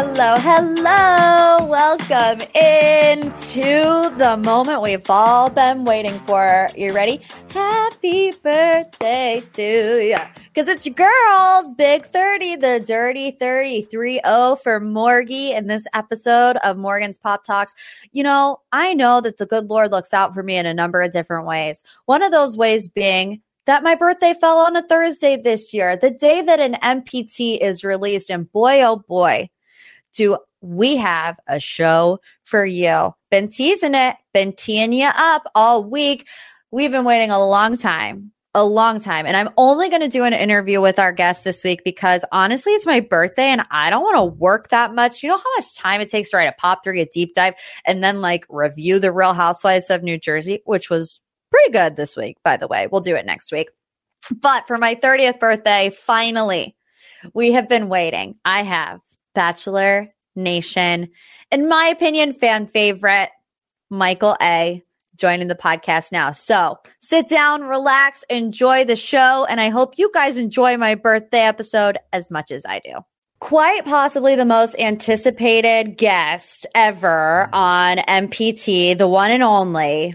Hello, hello. Welcome into the moment we've all been waiting for. You ready? Happy birthday to you. Because it's your girls, Big 30, the Dirty 33 0 for Morgie in this episode of Morgan's Pop Talks. You know, I know that the good Lord looks out for me in a number of different ways. One of those ways being that my birthday fell on a Thursday this year, the day that an MPT is released. And boy, oh boy, do we have a show for you. Been teasing it, been teeing you up all week. We've been waiting a long time, a long time. And I'm only going to do an interview with our guest this week because honestly, it's my birthday and I don't want to work that much. You know how much time it takes to write a pop three, a deep dive, and then like review the Real Housewives of New Jersey, which was pretty good this week, by the way. We'll do it next week. But for my 30th birthday, finally, we have been waiting. I have Bachelor Nation, in my opinion, fan favorite, Michael A. Joining the podcast now. So sit down, relax, enjoy the show. And I hope you guys enjoy my birthday episode as much as I do. Quite possibly the most anticipated guest ever on MPT, the one and only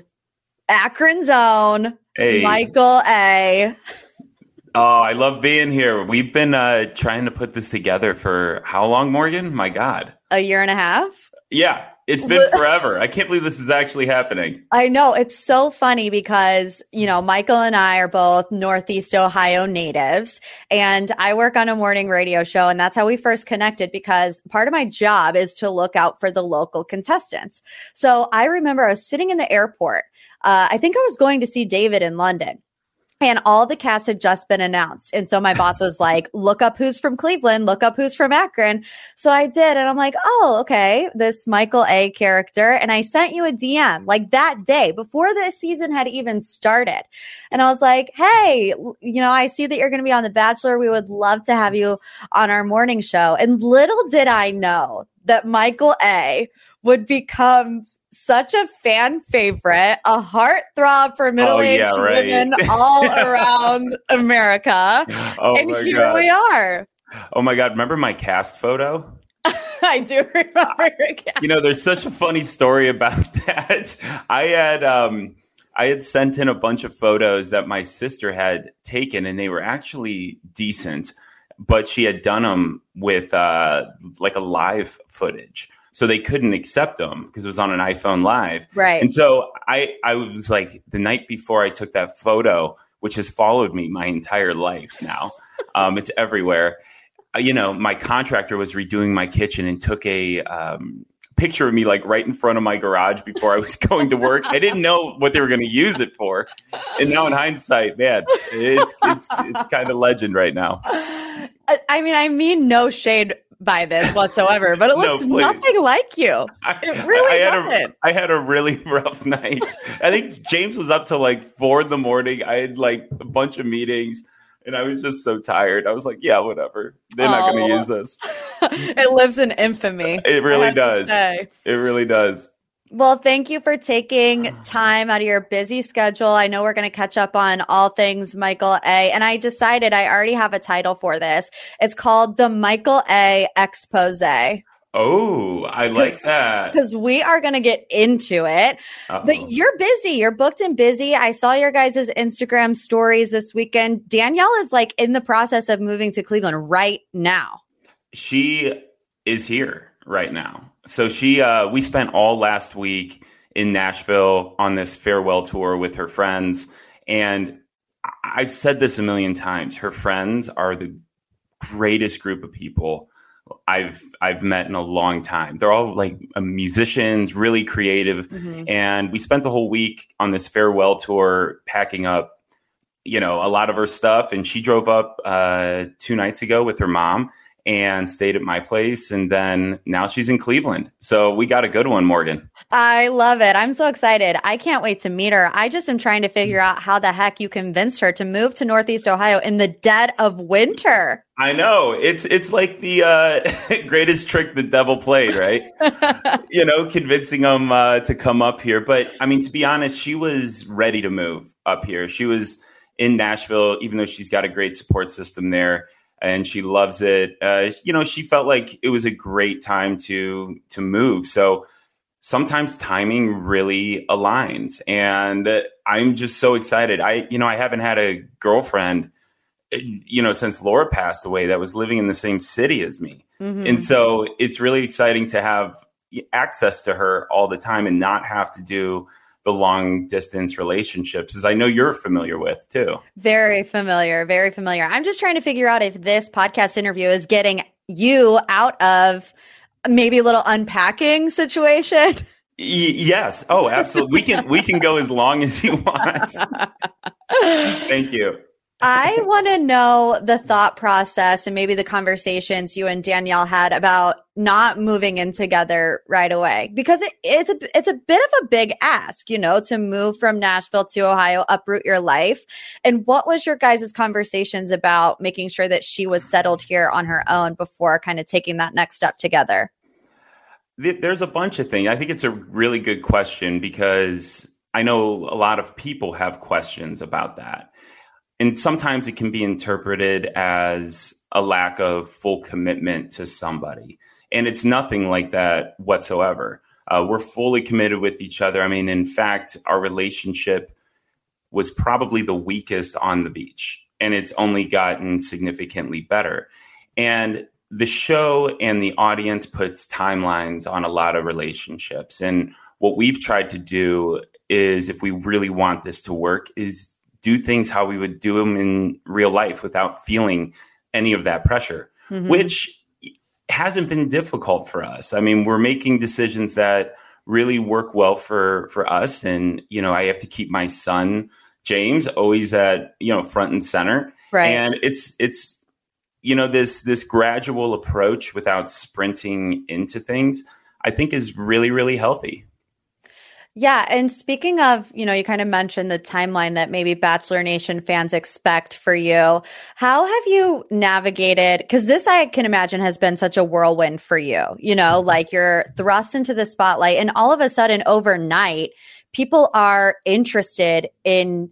Akron's own Hey. Michael A. Oh, I love being here. We've been uh, trying to put this together for how long, Morgan? My God. A year and a half. Yeah, it's been forever. I can't believe this is actually happening. I know it's so funny because, you know, Michael and I are both Northeast Ohio natives and I work on a morning radio show and that's how we first connected because part of my job is to look out for the local contestants. So I remember I was sitting in the airport. Uh, I think I was going to see David in London and all the cast had just been announced. And so my boss was like, look up who's from Cleveland, look up who's from Akron. So I did. And I'm like, oh, okay, this Michael A character. And I sent you a DM like that day before the season had even started. And I was like, hey, you know, I see that you're going to be on The Bachelor. We would love to have you on our morning show. And little did I know that Michael A would become such a fan favorite, a heartthrob for middle aged Oh, yeah, right. women all around America. Oh and my here God. we are. Oh my God. Remember my cast photo? I do remember your cat. You know, there's such a funny story about that. I had um I had sent in a bunch of photos that my sister had taken and they were actually decent, but she had done them with uh like a live footage. So they couldn't accept them because it was on an iPhone live. Right. And so I I was like the night before I took that photo, which has followed me my entire life now. um, it's everywhere. Uh, you know, my contractor was redoing my kitchen and took a um, picture of me like right in front of my garage before I was going to work. I didn't know what they were going to use it for, and now in hindsight, man, it's it's it's kind of legend right now. I I mean, I mean no shade by this whatsoever, but it looks please. nothing like you. I, It really I had doesn't. A, I had a really rough night. I think James was up till like four in the morning. I had like a bunch of meetings, and I was just so tired. I was like, "Yeah, whatever. They're not going Oh. to use this." it lives in infamy. It really does. It really does. Well, thank you for taking time out of your busy schedule. I know we're going to catch up on all things Michael A. And I decided I already have a title for this. It's called the Michael A. Expose Oh, I like that. because we are going to get into it. Uh-oh. But you're busy. You're booked and busy. I saw your guys' Instagram stories this weekend. Danielle is like in the process of moving to Cleveland right now. she is here right now. So she uh we spent all last week in Nashville on this farewell tour with her friends and I've said this a million times. Her friends are the greatest group of people I've I've met in a long time. They're all like uh, musicians, really creative and we spent the whole week on this farewell tour packing up you know a lot of her stuff and she drove up uh two nights ago with her mom and stayed at my place and then now she's in cleveland so we got a good one morgan I love it. I'm so excited. I can't wait to meet her. I just am trying to figure out how the heck you convinced her to move to Northeast Ohio in the dead of winter. i know it's it's like the uh greatest trick the devil played right you know convincing them uh to come up here but i mean to be honest she was ready to move up here she was in nashville even though she's got a great support system there and she loves it. Uh, you know, she felt like it was a great time to to move. So sometimes timing really aligns, and I'm just so excited. I you know I haven't had a girlfriend you know since Laura passed away that was living in the same city as me, mm-hmm. and so it's really exciting to have access to her all the time and not have to do the long distance relationships as I know you're familiar with too. Very familiar, very familiar. I'm just trying to figure out if this podcast interview is getting you out of maybe a little unpacking situation. Yes. Oh, absolutely. we can we can go as long as you want. Thank you. I want to know the thought process and maybe the conversations you and Danielle had about not moving in together right away because it, it's a it's a bit of a big ask, you know, to move from Nashville to Ohio, uproot your life. And what was your guys' conversations about making sure that she was settled here on her own before kind of taking that next step together? There's a bunch of things. I think it's a really good question because I know a lot of people have questions about that and sometimes it can be interpreted as a lack of full commitment to somebody. And it's nothing like that whatsoever. Uh, we're fully committed with each other. I mean, in fact, our relationship was probably the weakest on the beach, and it's only gotten significantly better. And the show and the audience puts timelines on a lot of relationships. And what we've tried to do is, if we really want this to work, is do things how we would do them in real life without feeling any of that pressure, mm-hmm. which hasn't been difficult for us. I mean, we're making decisions that really work well for for us and you know, I have to keep my son James always at, you know, front and center. Right. And it's it's you know, this this gradual approach without sprinting into things, I think is really really healthy. Yeah. And speaking of, you know, you kind of mentioned the timeline that maybe Bachelor Nation fans expect for you. How have you navigated? Because this, I can imagine, has been such a whirlwind for you. You know, mm-hmm. like you're thrust into the spotlight, and all of a sudden, overnight, people are interested in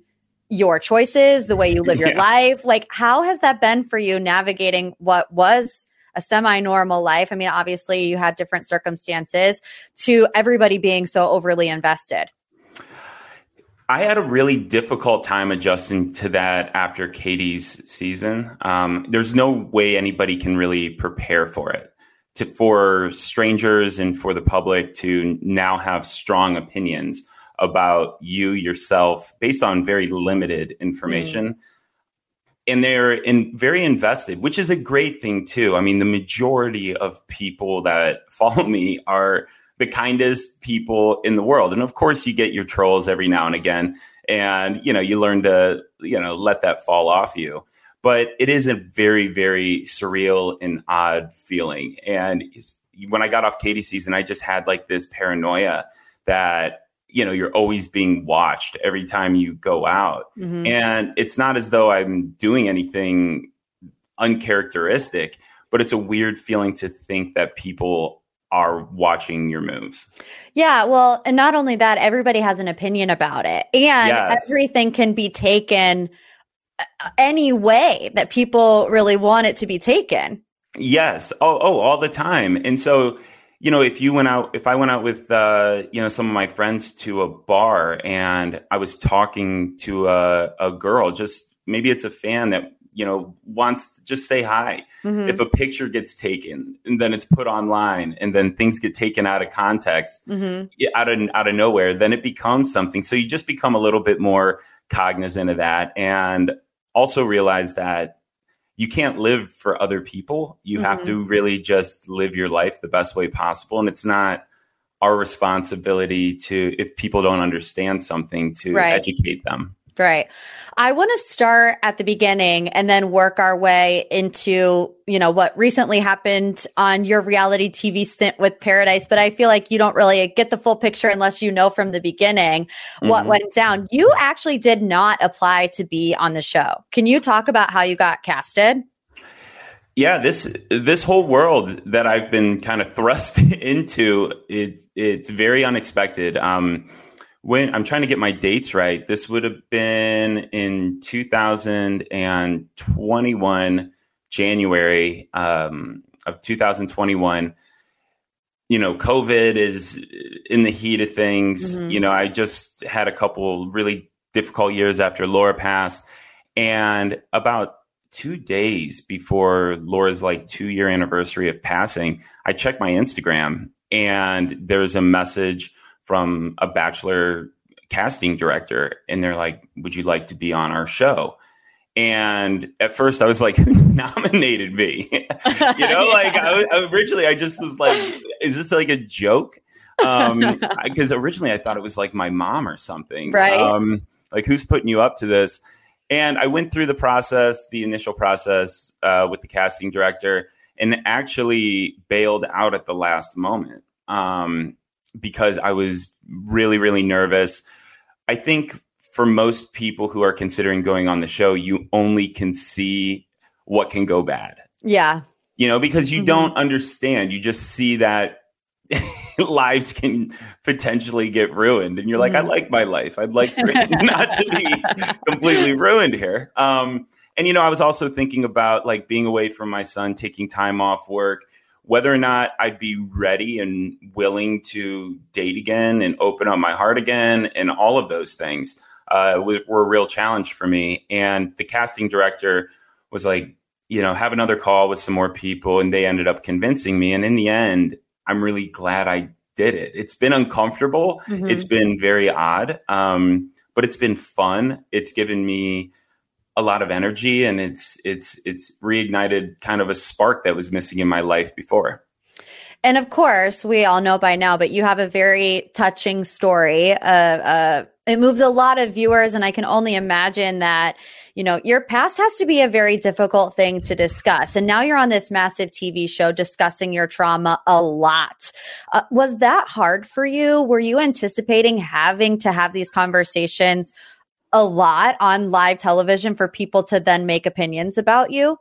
your choices, the way you live your yeah. life. Like, how has that been for you navigating what was a semi normal life. I mean, obviously, you had different circumstances to everybody being so overly invested. I had a really difficult time adjusting to that after Katie's season. Um, there's no way anybody can really prepare for it. To for strangers and for the public to now have strong opinions about you yourself based on very limited information. Mm and they're in, very invested, which is a great thing too. I mean, the majority of people that follow me are the kindest people in the world, and of course, you get your trolls every now and again, and you know, you learn to you know let that fall off you. But it is a very, very surreal and odd feeling. And when I got off Katie season, I just had like this paranoia that you know you're always being watched every time you go out mm-hmm. and it's not as though i'm doing anything uncharacteristic but it's a weird feeling to think that people are watching your moves. Yeah, well, and not only that, everybody has an opinion about it. And yes. everything can be taken uh, any way that people really want it to be taken. Yes. Oh, oh, all the time. And so you know, if you went out, if I went out with, uh, you know, some of my friends to a bar and I was talking to a, a girl, just maybe it's a fan that, you know, wants to just say hi. Mm-hmm. If a picture gets taken and then it's put online and then things get taken out of context, mm-hmm. out of, out of nowhere, then it becomes something. So you just become a little bit more cognizant of that and also realize that you can't live for other people. You mm-hmm. have to really just live your life the best way possible. And it's not our responsibility to, if people don't understand something, to right. educate them. Right. I want to start at the beginning and then work our way into, you know, what recently happened on your reality TV stint with Paradise, but I feel like you don't really get the full picture unless you know from the beginning what mm-hmm. went down. You actually did not apply to be on the show. Can you talk about how you got casted? Yeah, this this whole world that I've been kind of thrust into, it it's very unexpected. Um when I'm trying to get my dates right, this would have been in 2021 January um, of 2021. You know, COVID is in the heat of things. Mhm. You know, I just had a couple really difficult years after Laura passed. And about two days before Laura's like two year anniversary of passing, I checked my Instagram and there's a message from a bachelor casting director. And they're like, Would you like to be on our show? And at first I was like, Who nominated me? you know, like I, I- originally I just was like, Is this like a joke? Um, because originally I thought it was like my mom or something. Right. Um, like who's putting you up to this? And I went through the process, the initial process uh, with the casting director, and actually bailed out at the last moment um, because I was really, really nervous. I think for most people who are considering going on the show, you only can see what can go bad, yeah. you know, because you Mhm. don't understand. You just see that lives can potentially get ruined. And you're like, I Mhm. like my life. I'd like for it not to be completely ruined here. Um, and you know, I was also thinking about like being away from my son, taking time off work, whether or not I'd be ready and willing to date again and open up my heart again, and all of those things uh, were, were a real challenge for me. And the casting director was like, you know, have another call with some more people, and they ended up convincing me. And in the end, I'm really glad I did it. It's been uncomfortable. Mhm. It's been very odd, um, but it's been fun. It's given me a lot of energy, and it's it's it's reignited kind of a spark that was missing in my life before. And of course, we all know by now, but you have a very touching story. Uh, uh, it moves a lot of viewers, and I can only imagine that, you know, your past has to be a very difficult thing to discuss. And now you're on this massive TV show discussing your trauma a lot. Uh, was that hard for you? Were you anticipating having to have these conversations a lot on live television for people to then make opinions about you?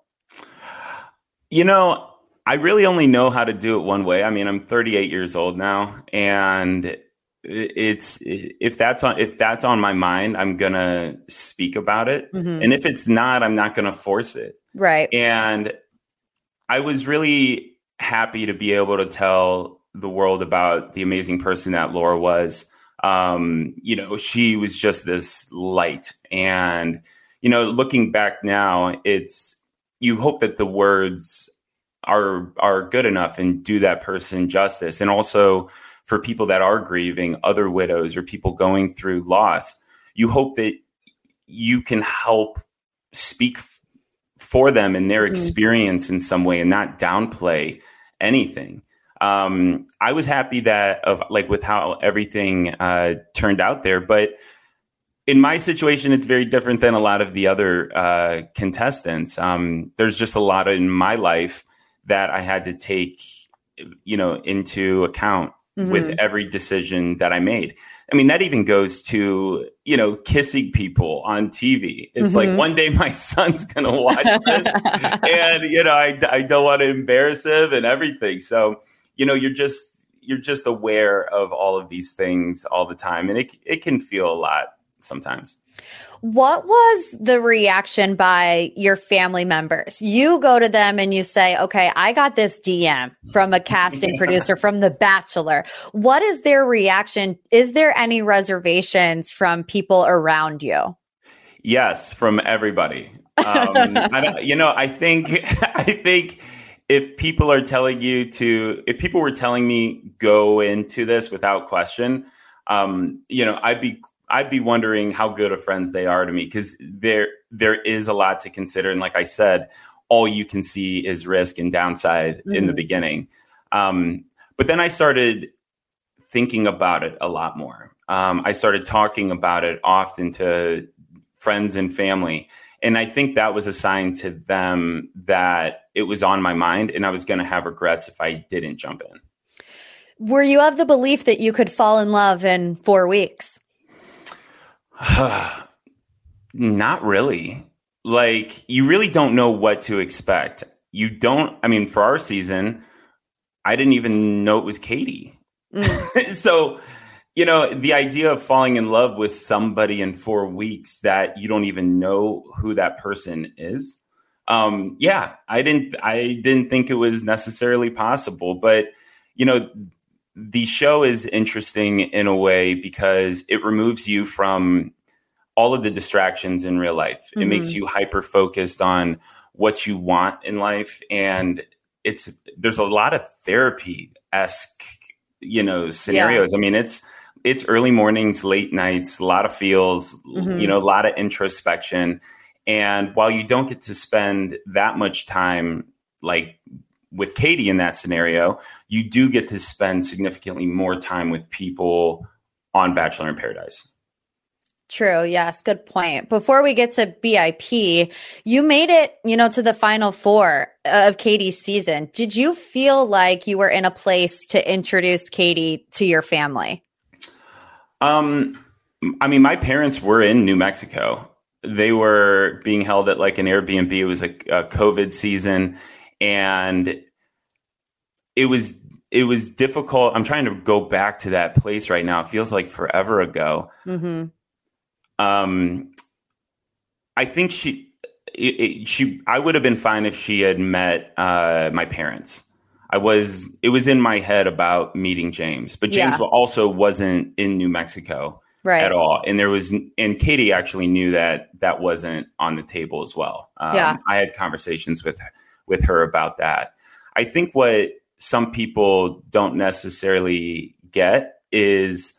You know, I really only know how to do it one way. I mean, I'm 38 years old now, and it's if that's on if that's on my mind, I'm gonna speak about it. Mhm. And if it's not, I'm not gonna force it. Right. And I was really happy to be able to tell the world about the amazing person that Laura was. Um, you know, she was just this light. And, you know, looking back now, it's you hope that the words are are good enough and do that person justice. And also for people that are grieving, other widows or people going through loss, you hope that you can help speak for them and their Mhm. experience in some way and not downplay anything. Um, I was happy that of like with how everything uh, turned out there, but in my situation, it's very different than a lot of the other uh, contestants. Um, there's just a lot in my life that I had to take, you know, into account with Mhm. every decision that I made. I mean, that even goes to, you know, kissing people on TV. It's Mhm. like one day my son's going to watch this and, you know, I, I don't want to embarrass him and everything. So, you know, you're just, you're just aware of all of these things all the time. And it, it can feel a lot sometimes. What was the reaction by your family members? You go to them and you say, okay, I got this DM from a casting Yeah. producer from The Bachelor. What is their reaction? Is there any reservations from people around you? Yes, from everybody. Um, you know, I think I think if people are telling you to, if people were telling me go into this without question, um, you know, I'd be I'd be wondering how good of friends they are to me because there there is a lot to consider, and like I said, all you can see is risk and downside in the Mhm. beginning. Um, but then I started thinking about it a lot more. Um, I started talking about it often to friends and family. And I think that was a sign to them that it was on my mind and I was going to have regrets if I didn't jump in. Were you of the belief that you could fall in love in four weeks? Not really. Like, you really don't know what to expect. You don't, I mean, for our season, I didn't even know it was Katie. Mm. so, you know, the idea of falling in love with somebody in four weeks that you don't even know who that person is, um, yeah, I didn't I didn't think it was necessarily possible, but you know, the show is interesting in a way because it removes you from all of the distractions in real life. Mm-hmm. It makes mm-hmm. you hyper focused on what you want in life and it's there's a lot of therapy esque you know scenarios. Yeah. I mean, it's it's early mornings, late nights, a lot of feels, mm-hmm. you know, a lot of introspection. And while you don't get to spend that much time like with Katie in that scenario, you do get to spend significantly more time with people on Bachelor in Paradise. True. Yes. Good point. Before we get to BIP, you made it, you know, to the final four of Katie's season. Did you feel like you were in a place to introduce Katie to your family? Um, I mean, my parents were in New Mexico. They were being held at like an Airbnb. It was a, a COVID season, and it was it was difficult. I'm trying to go back to that place right now. It feels like forever ago. Mm-hmm. Um, I think she, it, it, she, I would have been fine if she had met uh, my parents. I was, it was in my head about meeting James, but James yeah. also wasn't in New Mexico right. at all. And there was, and Katie actually knew that that wasn't on the table as well. Um, yeah. I had conversations with with her about that. I think what some people don't necessarily get is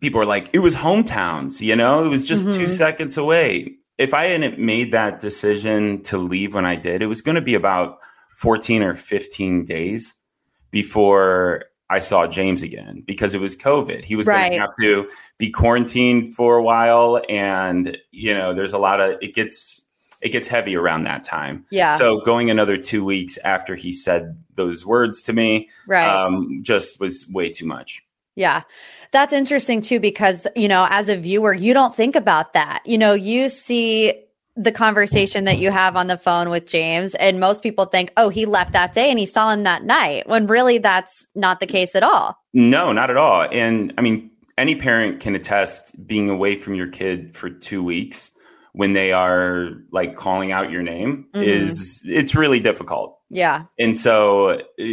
people are like, it was hometowns, you know, it was just mm-hmm. two seconds away. If I hadn't made that decision to leave when I did, it was going to be about 14 or 15 days before I saw James again because it was COVID. He was right. going to have to be quarantined for a while. And, you know, there's a lot of, it gets, it gets heavy around that time. Yeah. So going another two weeks after he said those words to me, right. um, just was way too much. Yeah. That's interesting too, because, you know, as a viewer, you don't think about that. You know, you see the conversation that you have on the phone with James, and most people think, oh, he left that day and he saw him that night, when really that's not the case at all. No, not at all. And I mean, any parent can attest being away from your kid for two weeks when they are like calling out your name mm-hmm. is it's really difficult. Yeah. And so uh,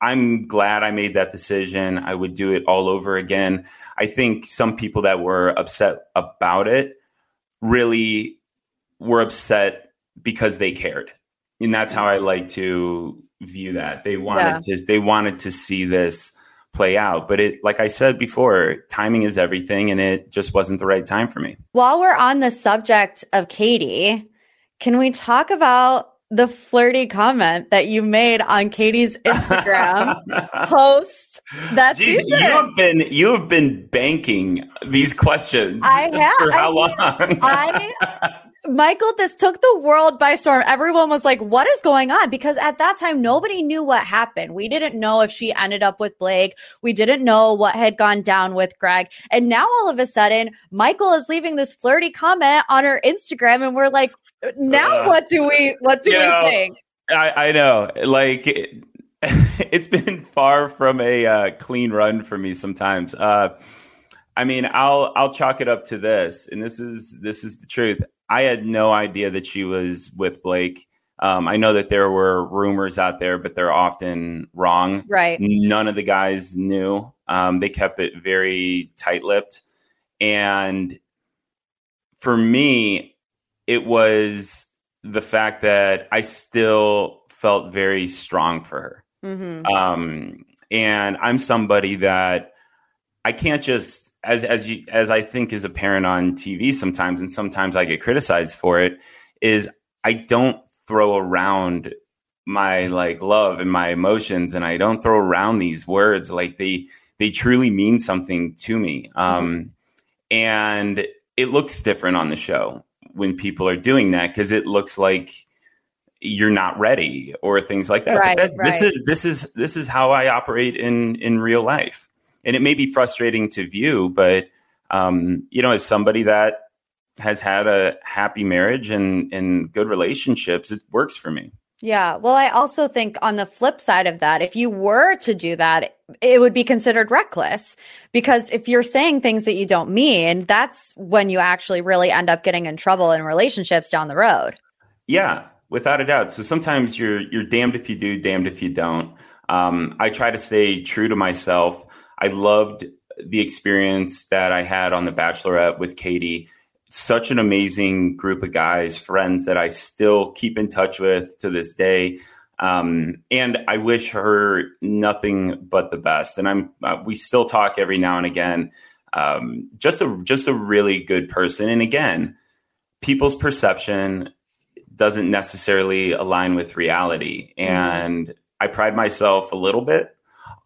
I'm glad I made that decision. I would do it all over again. I think some people that were upset about it really were upset because they cared. And that's how I like to view that. They wanted yeah. to they wanted to see this play out. But it, like I said before, timing is everything, and it just wasn't the right time for me. While we're on the subject of Katie, can we talk about the flirty comment that you made on Katie's Instagram post that Jeez, season. You have been you have been banking these questions. I have. For how I long? I Michael, this took the world by storm. Everyone was like, what is going on? Because at that time, nobody knew what happened. We didn't know if she ended up with Blake. We didn't know what had gone down with Greg. And now all of a sudden, Michael is leaving this flirty comment on her Instagram. And we're like, now uh, what do we, what do we know, think? I, I, know. Like, it, has been far from a uh, clean run for me sometimes. Uh, I mean, I'll I'll chalk it up to this, and this is this is the truth. I had no idea that she was with Blake. Um, I know that there were rumors out there, but they're often wrong. Right. None of the guys knew. Um, they kept it very tight lipped. And for me, it was the fact that I still felt very strong for her. Mm-hmm. Um, and I'm somebody that I can't just as as you as I think is apparent on TV sometimes, and sometimes I get criticized for it, is I don't throw around my like love and my emotions, and I don't throw around these words like they they truly mean something to me. Mm-hmm. Um, and it looks different on the show when people are doing that because it looks like you're not ready or things like that. Right, right. This is this is this is how I operate in in real life and it may be frustrating to view, but um, you know, as somebody that has had a happy marriage and and good relationships, it works for me. Yeah. Well, I also think on the flip side of that, if you were to do that, it would be considered reckless because if you're saying things that you don't mean, that's when you actually really end up getting in trouble in relationships down the road. Yeah. without a doubt. So sometimes you're you're damned if you do, damned if you don't. Um, I try to stay true to myself. I loved the experience that I had on The Bachelorette with Katie. Such an amazing group of guys, friends that I still keep in touch with to this day. Um, and I wish her nothing but the best. And I'm uh, we still talk every now and again. Um, just a just a really good person. And again, people's perception doesn't necessarily align with reality. Mm-hmm. And I pride myself a little bit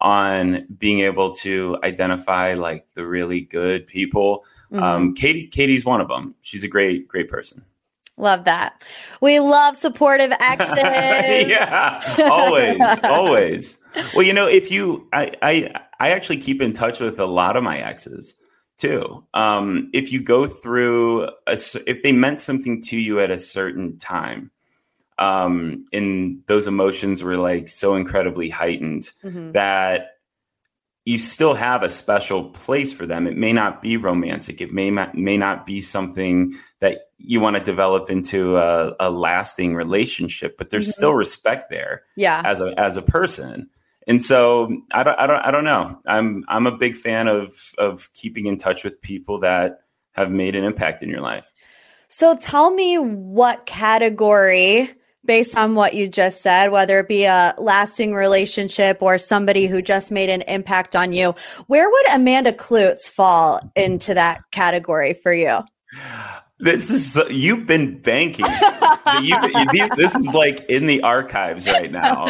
on being able to identify like the really good people. Mm-hmm. Um, Katie, Katie's one of them. She's a great, great person. Love that. We love supportive exes. yeah, always, always. Well, you know, if you, I, I, I actually keep in touch with a lot of my exes too. Um, if you go through, a, if they meant something to you at a certain time, um, and those emotions were like so incredibly heightened mm-hmm. that you still have a special place for them. It may not be romantic. It may not, may not be something that you want to develop into a, a lasting relationship, but there's mm-hmm. still respect there. Yeah. As a as a person. And so I don't I don't I don't know. I'm I'm a big fan of of keeping in touch with people that have made an impact in your life. So tell me what category based on what you just said, whether it be a lasting relationship or somebody who just made an impact on you, where would Amanda Kloots fall into that category for you? This is you've been banking. you, this is like in the archives right now.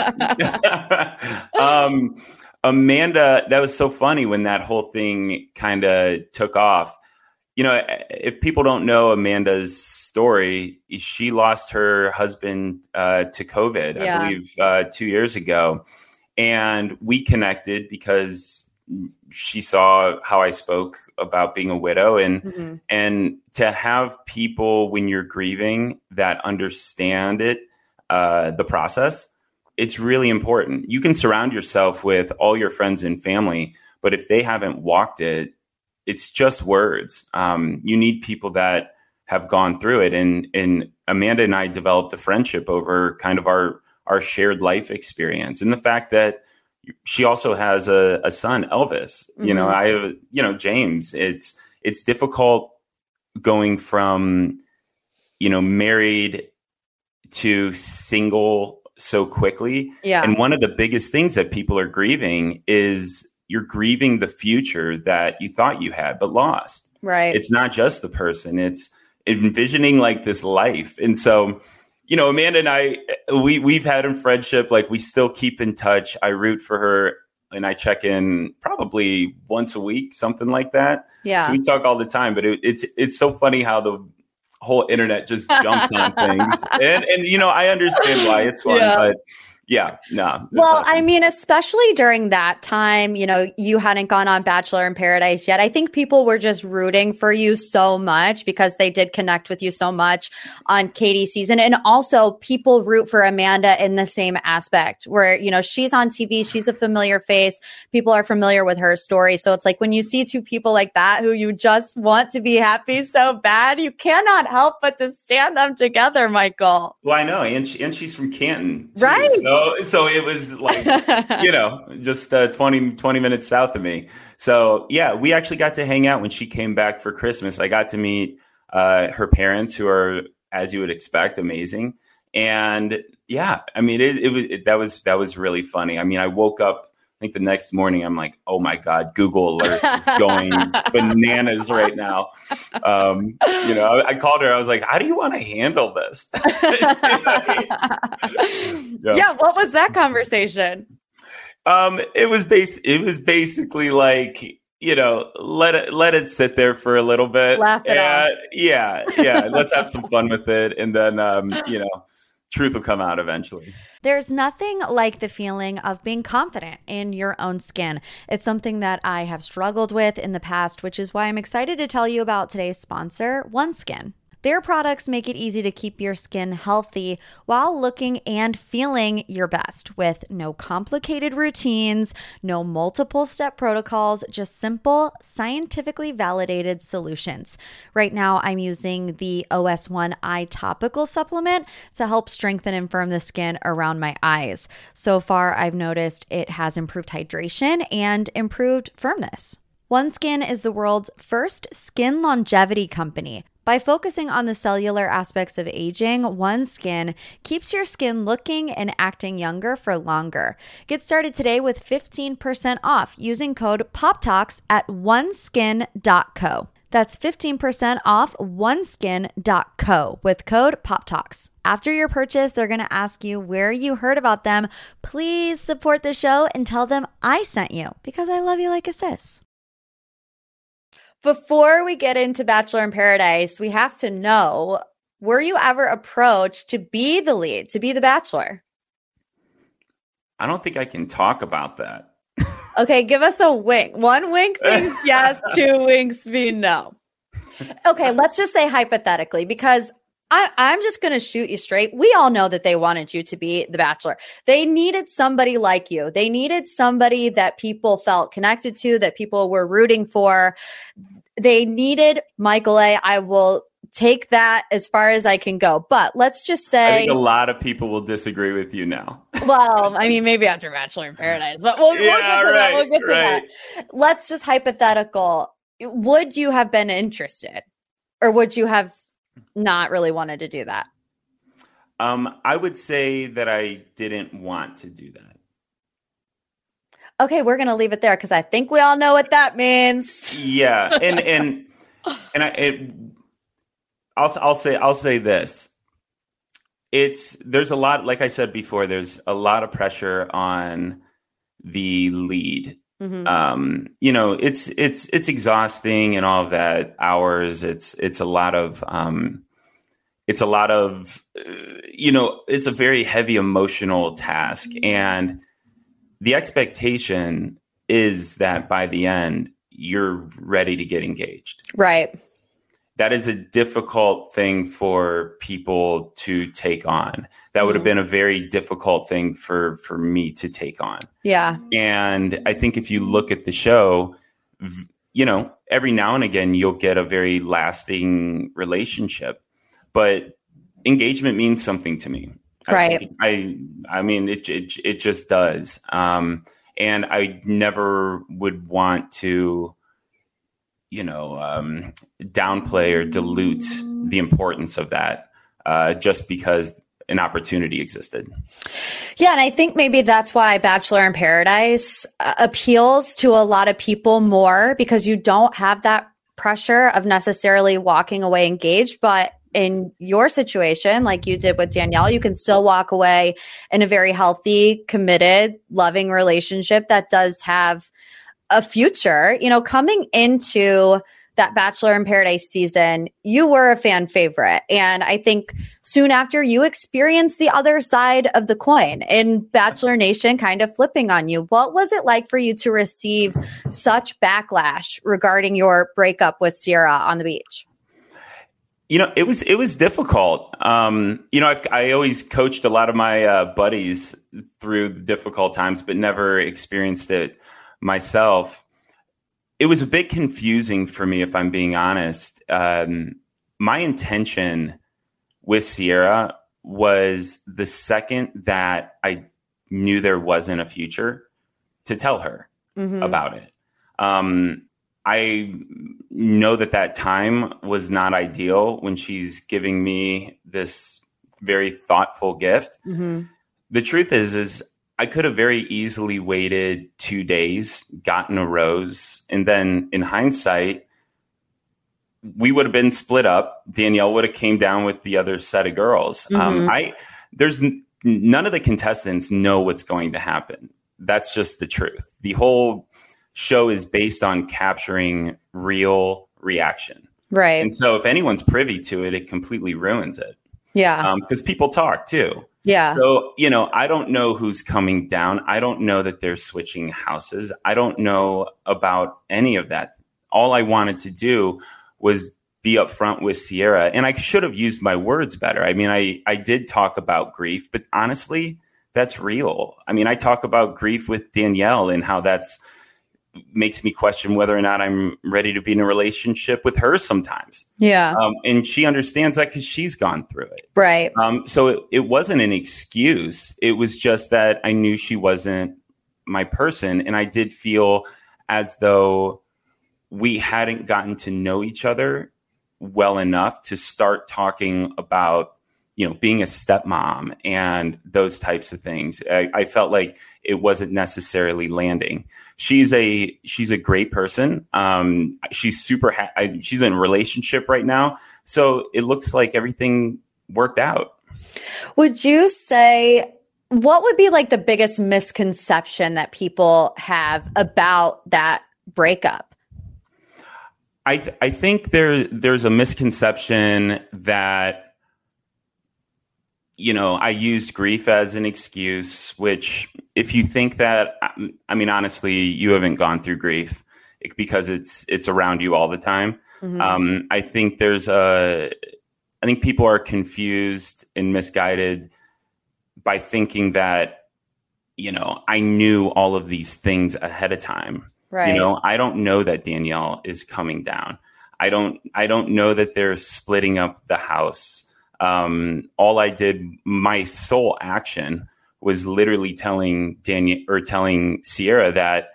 um, Amanda, that was so funny when that whole thing kind of took off. You know, if people don't know Amanda's story, she lost her husband uh, to COVID, yeah. I believe, uh, two years ago, and we connected because she saw how I spoke about being a widow and mm-hmm. and to have people when you're grieving that understand it uh, the process it's really important you can surround yourself with all your friends and family but if they haven't walked it it's just words um, you need people that have gone through it and and Amanda and I developed a friendship over kind of our our shared life experience and the fact that she also has a, a son, Elvis. Mm-hmm. You know, mm-hmm. I have, you know, James. It's it's difficult going from, you know, married to single so quickly. Yeah. And one of the biggest things that people are grieving is you're grieving the future that you thought you had but lost. Right. It's not just the person, it's envisioning like this life. And so you know, Amanda and I, we we've had a friendship. Like we still keep in touch. I root for her, and I check in probably once a week, something like that. Yeah. So we talk all the time. But it, it's it's so funny how the whole internet just jumps on things, and and you know I understand why it's fun, yeah. but yeah, no. Well, I mean, especially during that time, you know, you hadn't gone on Bachelor in Paradise yet. I think people were just rooting for you so much because they did connect with you so much on Katie's season. And also, people root for Amanda in the same aspect where, you know, she's on TV, she's a familiar face, people are familiar with her story. So it's like when you see two people like that who you just want to be happy so bad, you cannot help but to stand them together, Michael. Well, I know. And, she, and she's from Canton. Too, right. So so it was like you know just uh, 20 20 minutes south of me. So yeah we actually got to hang out when she came back for christmas. I got to meet uh, her parents who are as you would expect amazing. And yeah i mean it, it was it, that was that was really funny. I mean i woke up think the next morning I'm like, oh my god, Google Alerts is going bananas right now. Um, you know, I, I, called her. I was like, how do you want to handle this? yeah. yeah. What was that conversation? Um, it was base. It was basically like you know, let it let it sit there for a little bit. Laugh it off. Yeah, yeah. let's have some fun with it, and then um, you know, truth will come out eventually. There's nothing like the feeling of being confident in your own skin. It's something that I have struggled with in the past, which is why I'm excited to tell you about today's sponsor, OneSkin. Their products make it easy to keep your skin healthy while looking and feeling your best with no complicated routines, no multiple step protocols, just simple, scientifically validated solutions. Right now, I'm using the OS1 Eye Topical Supplement to help strengthen and firm the skin around my eyes. So far, I've noticed it has improved hydration and improved firmness. OneSkin is the world's first skin longevity company. By focusing on the cellular aspects of aging, One Skin keeps your skin looking and acting younger for longer. Get started today with 15% off using code POPTALKS at oneskin.co. That's 15% off oneskin.co with code POPTALKS. After your purchase, they're going to ask you where you heard about them. Please support the show and tell them I sent you because I love you like a sis. Before we get into Bachelor in Paradise, we have to know were you ever approached to be the lead, to be the Bachelor? I don't think I can talk about that. okay, give us a wink. One wink means yes, two winks mean no. Okay, let's just say hypothetically, because I, am just going to shoot you straight. We all know that they wanted you to be the bachelor. They needed somebody like you. They needed somebody that people felt connected to, that people were rooting for. They needed Michael A. I will take that as far as I can go. But let's just say I think a lot of people will disagree with you now. well, I mean, maybe after Bachelor in Paradise, but we'll, yeah, we'll get to right, that. We'll get right. to that. Let's just hypothetical. Would you have been interested, or would you have not really wanted to do that? Um, I would say that I didn't want to do that. Okay, we're gonna leave it there because I think we all know what that means. Yeah, and and and I, it, I'll I'll say I'll say this. It's there's a lot, like I said before, there's a lot of pressure on the lead Mm-hmm. Um, you know, it's it's it's exhausting and all that hours. It's it's a lot of um, it's a lot of uh, you know, it's a very heavy emotional task, mm-hmm. and the expectation is that by the end you're ready to get engaged. Right that is a difficult thing for people to take on. That would have mm. been a very difficult thing for for me to take on. Yeah. And I think if you look at the show, you know, every now and again you'll get a very lasting relationship. But engagement means something to me. Right. I I mean it it, it just does. Um and I never would want to you know um, downplay or dilute the importance of that uh, just because an opportunity existed. Yeah, and I think maybe that's why Bachelor in Paradise uh, appeals to a lot of people more because you don't have that pressure of necessarily walking away engaged, but in your situation, like you did with Danielle, you can still walk away in a very healthy, committed, loving relationship that does have a future, you know, coming into that Bachelor in Paradise season, you were a fan favorite. And I think soon after you experienced the other side of the coin in Bachelor Nation kind of flipping on you. What was it like for you to receive such backlash regarding your breakup with Sierra on the beach? You know, it was it was difficult. Um, you know, I've, i always coached a lot of my uh, buddies through difficult times, but never experienced it myself, it was a bit confusing for me, if I'm being honest. Um, my intention with Sierra was the second that I knew there wasn't a future to tell her mm-hmm. about it. Um, I know that that time was not ideal when she's giving me this very thoughtful gift. Mm-hmm. The truth is, is I could have very easily waited two days, gotten a rose, and then in hindsight, we would have been split up. Danielle would have came down with the other set of girls. Um, mm-hmm. Um, I there's n- none of the contestants know what's going to happen. That's just the truth. The whole show is based on capturing real reaction. Right. And so if anyone's privy to it, it completely ruins it. Yeah. Because um, people talk too. Yeah. So, you know, I don't know who's coming down. I don't know that they're switching houses. I don't know about any of that. All I wanted to do was be upfront with Sierra. And I should have used my words better. I mean, I, I did talk about grief, but honestly, that's real. I mean, I talk about grief with Danielle and how that's makes me question whether or not I'm ready to be in a relationship with her sometimes. Yeah. Um, and she understands that because she's gone through it. Right. Um, so it, it wasn't an excuse. It was just that I knew she wasn't my person. And I did feel as though we hadn't gotten to know each other well enough to start talking about you know being a stepmom and those types of things I, I, felt like it wasn't necessarily landing. She's a she's a great person. Um she's super ha- I, she's in a relationship right now. So it looks like everything worked out. Would you say what would be like the biggest misconception that people have about that breakup? I th- I think there there's a misconception that you know I used grief as an excuse. Which, if you think that, I mean, honestly, you haven't gone through grief because it's it's around you all the time. Mm-hmm. Um, I think there's a I think people are confused and misguided by thinking that you know I knew all of these things ahead of time Right. You know, I don't know that Danielle is coming down. I don't I don't know that they're splitting up the house. Um, all I did, my sole action was literally telling Danielle or telling Sierra that,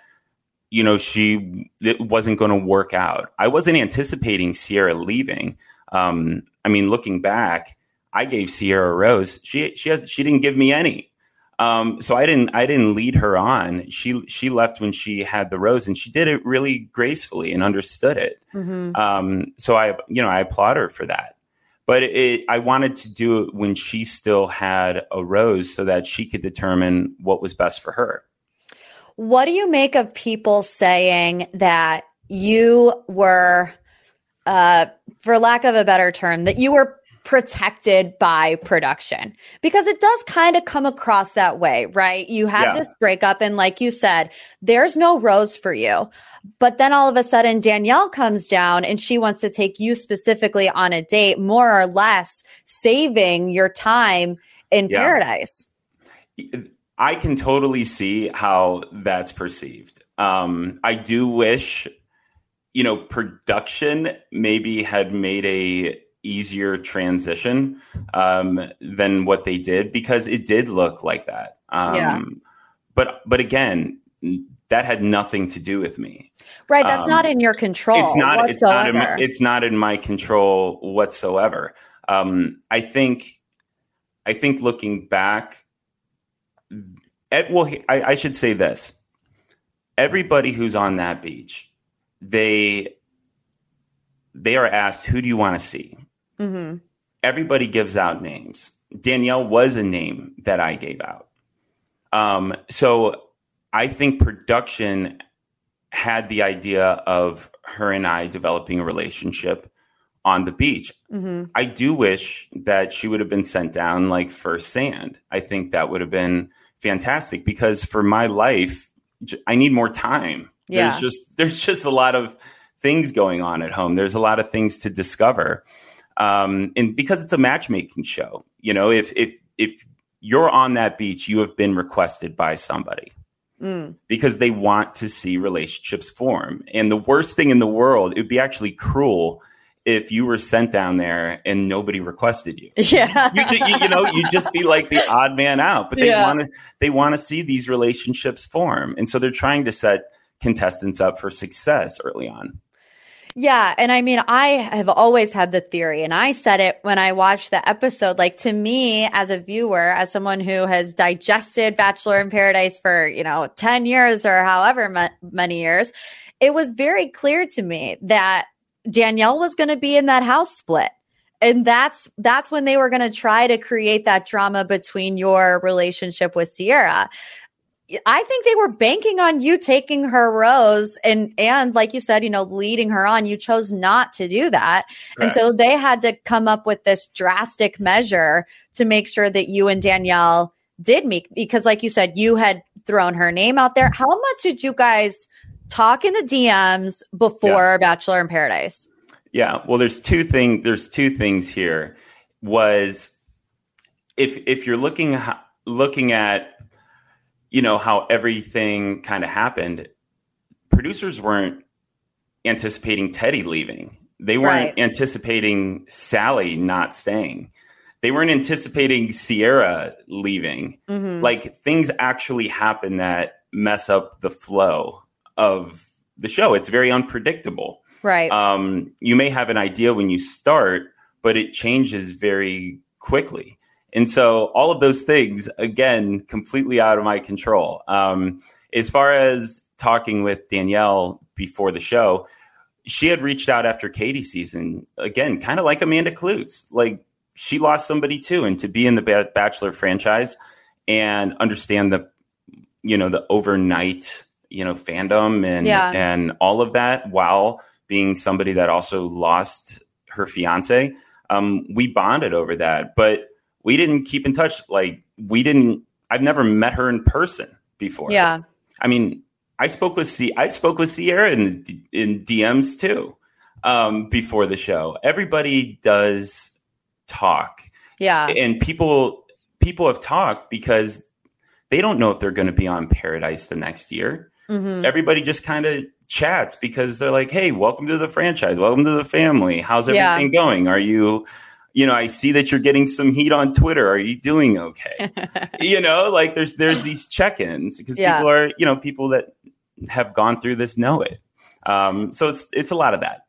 you know, she it wasn't going to work out. I wasn't anticipating Sierra leaving. Um, I mean, looking back, I gave Sierra a rose. She she has she didn't give me any. Um, so I didn't I didn't lead her on. She she left when she had the rose, and she did it really gracefully and understood it. Mm-hmm. Um, so I you know I applaud her for that. But it, I wanted to do it when she still had a rose, so that she could determine what was best for her. What do you make of people saying that you were, uh, for lack of a better term, that you were protected by production because it does kind of come across that way, right? You have yeah. this breakup, and like you said, there's no rose for you. But then all of a sudden, Danielle comes down and she wants to take you specifically on a date, more or less saving your time in yeah. paradise. I can totally see how that's perceived. Um, I do wish, you know, production maybe had made a easier transition um, than what they did because it did look like that. Um, yeah. But but again, that had nothing to do with me. Right. That's um, not in your control. It's not. Whatsoever. It's not. In my, it's not in my control whatsoever. Um, I think. I think looking back, at, well, I, I should say this: everybody who's on that beach, they they are asked, "Who do you want to see?" Mm-hmm. Everybody gives out names. Danielle was a name that I gave out. Um, so I think production had the idea of her and I developing a relationship on the beach. Mm-hmm. I do wish that she would have been sent down like first sand. I think that would have been fantastic because for my life, I need more time. Yeah. There's just there's just a lot of things going on at home. There's a lot of things to discover um, and because it's a matchmaking show, you know, if if if you're on that beach, you have been requested by somebody. Mm. Because they want to see relationships form. And the worst thing in the world, it would be actually cruel if you were sent down there and nobody requested you. Yeah. you, you, you, know, you'd just be like the odd man out. But they yeah. want to they want to see these relationships form. And so they're trying to set contestants up for success early on. Yeah. And I mean, I have always had the theory, and I said it when I watched the episode. Like, to me, as a viewer, as someone who has digested Bachelor in Paradise for, you know, 10 years or however ma- many years, it was very clear to me that Danielle was going to be in that house split and that's that's when they were going to try to create that drama between your relationship with Sierra. I think they were banking on you taking her rose and and like you said, you know, leading her on. You chose not to do that. And so they had to come up with this drastic measure to make sure that you and Danielle did meet because like you said, you had thrown her name out there. How much did you guys talk in the DMs before yeah. Bachelor in Paradise? Yeah. Well, there's two thing. There's two things here. Was if if you're looking looking at you know how everything kind of happened, producers weren't anticipating teddy leaving. They weren't Right. anticipating Sally not staying. They weren't anticipating Sierra leaving. Mhm. Like things actually happen that mess up the flow of the show. It's very unpredictable. right. Um, you may have an idea when you start, but it changes very quickly. And so all of those things, again, completely out of my control. Um, as far as talking with Danielle before the show, she had reached out after Katie's season, again, kind of like Amanda Klutz. Like she lost somebody too, and to be in the Bachelor franchise and understand the, you know, the overnight, you know, fandom and Yeah. and all of that, while being somebody that also lost her fiance, um, we bonded over that, but we didn't keep in touch. Like we didn't. I've never met her in person before. yeah. I mean, I spoke with C. I spoke with Sierra in in DMs too um, before the show. Everybody does talk, Yeah. and people people have talked because they don't know if they're going to be on Paradise the next year. Mhm. Everybody just kind of chats because they're like, "Hey, welcome to the franchise. Welcome to the family. How's Yeah. everything going? Are you?" You know, I see that you're getting some heat on Twitter. Are you doing okay? you know like there's there's these check-ins because Yeah. people are you know people that have gone through this know it um so it's it's a lot of that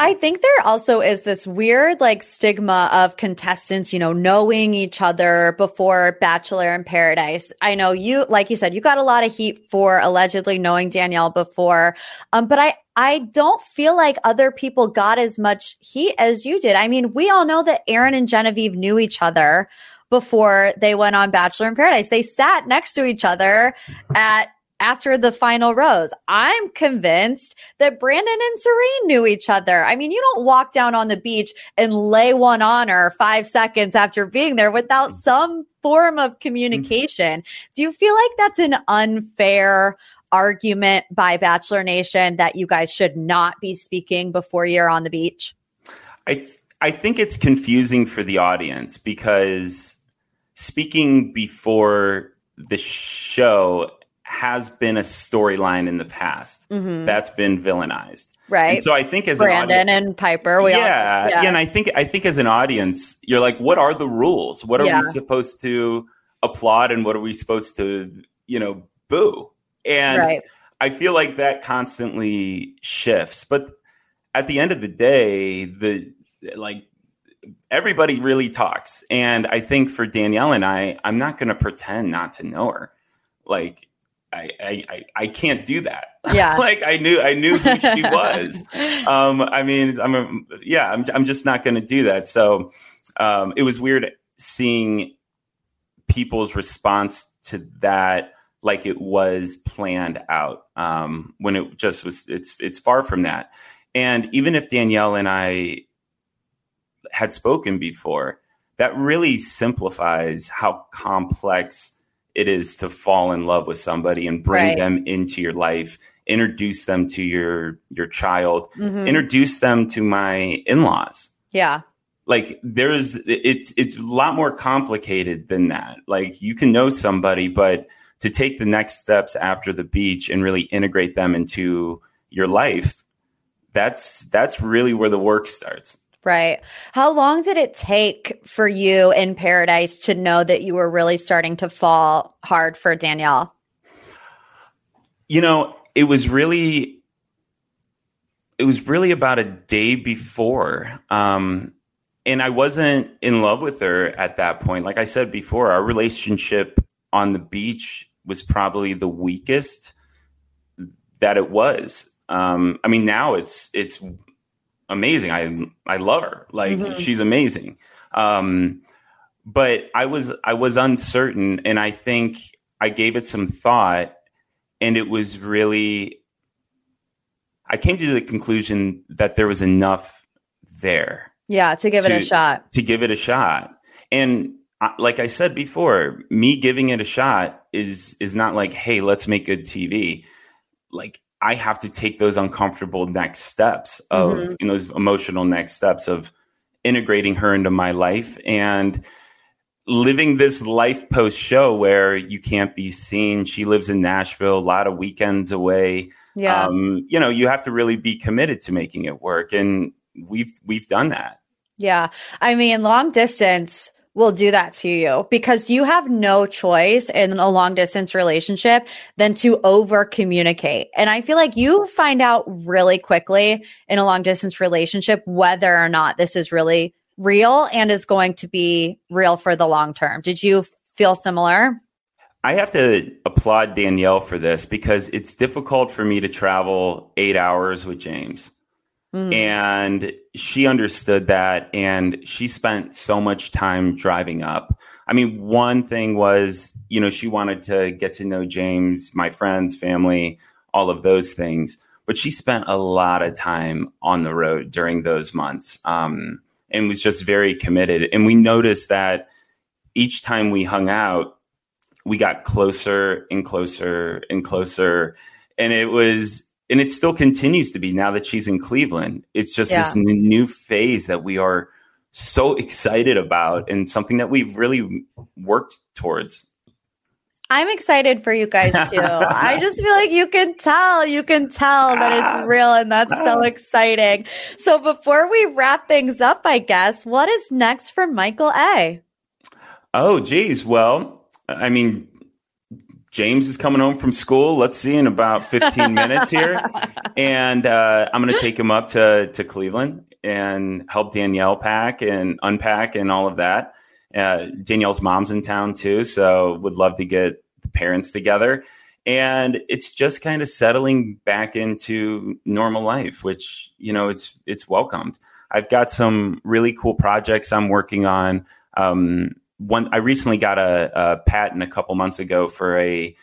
I think there also is this weird like stigma of contestants, you know, knowing each other before Bachelor in Paradise. I know you, like you said, you got a lot of heat for allegedly knowing Danielle before. Um, but I, I don't feel like other people got as much heat as you did. I mean, we all know that Aaron and Genevieve knew each other before they went on Bachelor in Paradise. They sat next to each other at after the final rose. I'm convinced that Brandon and Serene knew each other. I mean, you don't walk down on the beach and lay one on her five seconds after being there without mm-hmm. some form of communication. Do you feel like that's an unfair argument by Bachelor Nation that you guys should not be speaking before you're on the beach? i th- i think it's confusing for the audience because speaking before the show has been a storyline in the past Mhm. that's been villainized Right. and so i think as an Brandon audience, and Piper. We all, yeah, yeah, and I think I think as an audience, you're like, what are the rules? What are Yeah. we supposed to applaud, and what are we supposed to, you know, boo? And right. I feel like that constantly shifts. But at the end of the day, the like everybody really talks, and I think for Danielle and I, I'm not going to pretend not to know her. Like, I I I, can't do that. Yeah. like I knew I knew who she was um i mean i'm a, yeah i'm, I'm just not going to do that so um it was weird seeing people's response to that like it was planned out um when it just was it's it's far from that and even if danielle and i had spoken before that really simplifies how complex it is to fall in love with somebody and bring Right. them into your life introduce them to your your child Mhm. introduce them to my in-laws yeah. like there's it's it's a lot more complicated than that like you can know somebody but to take the next steps after the beach and really integrate them into your life that's that's really where the work starts Right. How long did it take for you in paradise to know that you were really starting to fall hard for Danielle? you know it was really it was really about a day before um and i wasn't in love with her at that point like i said before our relationship on the beach was probably the weakest that it was um i mean now it's it's amazing. I i love her. Like Mhm. she's amazing. Um but i was i was uncertain and i think i gave it some thought and it was really i came to the conclusion that there was enough there Yeah, to give it a shot. to give it a shot. And uh, like i said before me giving it a shot is is not like hey let's make good tv like I have to take those uncomfortable next steps of mm-hmm. you know, those emotional next steps of integrating her into my life and living this life post show where you can't be seen. She lives in Nashville, a lot of weekends away. Yeah. Um, you know, you have to really be committed to making it work. And we've we've done that. Yeah. I mean, long distance will do that to you because you have no choice in a long distance relationship than to over communicate. And I feel like you find out really quickly in a long distance relationship whether or not this is really real and is going to be real for the long term. Did you feel similar? I have to applaud Danielle for this because it's difficult for me to travel eight hours with James. Mm. And she understood that and she spent so much time driving up. I mean, one thing was, you know, she wanted to get to know James, my friends, family, all of those things. But she spent a lot of time on the road during those months um, and was just very committed. And we noticed that each time we hung out, we got closer and closer and closer. And it was and it still continues to be now that she's in Cleveland. It's just yeah. this n- new phase that we are so excited about and something that we've really worked towards. I'm excited for you guys too. I just feel like you can tell, you can tell that it's ah. real and that's so exciting. So before we wrap things up, I guess, what is next for Michael A? Oh, geez. Well, I mean, James is coming home from school. Let's see in about 15 minutes here. And uh, I'm going to take him up to, to Cleveland and help Danielle pack and unpack and all of that. Uh, Danielle's mom's in town too. So would love to get the parents together. And it's just kind of settling back into normal life, which, you know, it's, it's welcomed. I've got some really cool projects I'm working on. Um, one I recently got a, a patent a couple months ago for a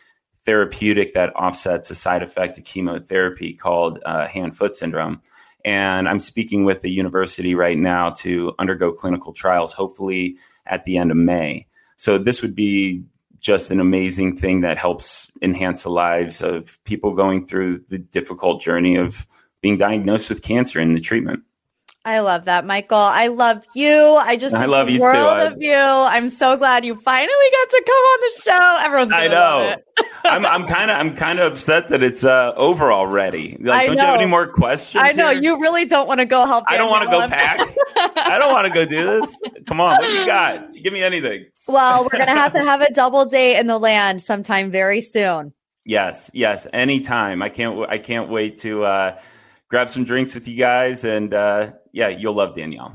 therapeutic that offsets a side effect of chemotherapy called uh, hand foot syndrome. And I'm speaking with the university right now to undergo clinical trials, hopefully at the end of May. So this would be just an amazing thing that helps enhance the lives of people going through the difficult journey of being diagnosed with cancer and the treatment. I love that, Michael. I love you. I just I love you world too. of you. I'm so glad you finally got to come on the show. Everyone's I know. I'm I'm kind of I'm kind of upset that it's uh, over already. Like, don't you have any more questions? I know here? you really don't want to go help. I don't want to go pack. I don't want to go do this. Come on, what you got? Give me anything. Well, we're gonna have to have a double date in the land sometime very soon. Yes, yes, anytime. I can't. I can't wait to. Uh, grab some drinks with you guys, and uh, yeah, you'll love Danielle.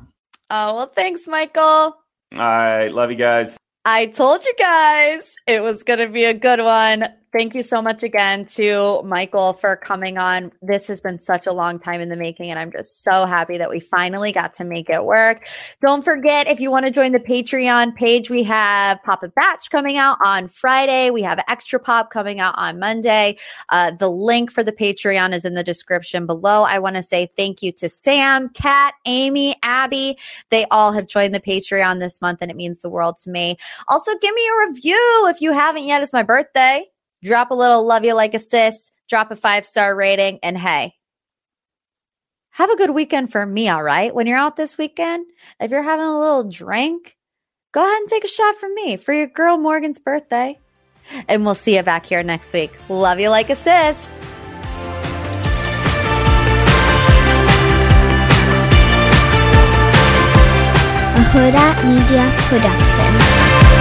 Oh, well, thanks, Michael. All right. Love you guys. I told you guys it was going to be a good one. Thank you so much again to Michael for coming on. This has been such a long time in the making, and I'm just so happy that we finally got to make it work. Don't forget, if you want to join the Patreon page, we have Pop a Batch coming out on Friday. We have Extra Pop coming out on Monday. Uh, the link for the Patreon is in the description below. I want to say thank you to Sam, Kat, Amy, Abby. They all have joined the Patreon this month, and it means the world to me. Also, give me a review if you haven't yet. It's my birthday drop a little love you like a sis, drop a five star rating, and hey, have a good weekend for me, all right? When you're out this weekend, if you're having a little drink, go ahead and take a shot for me for your girl Morgan's birthday. And we'll see you back here next week. Love you like a sis. Hurrdat Media Production.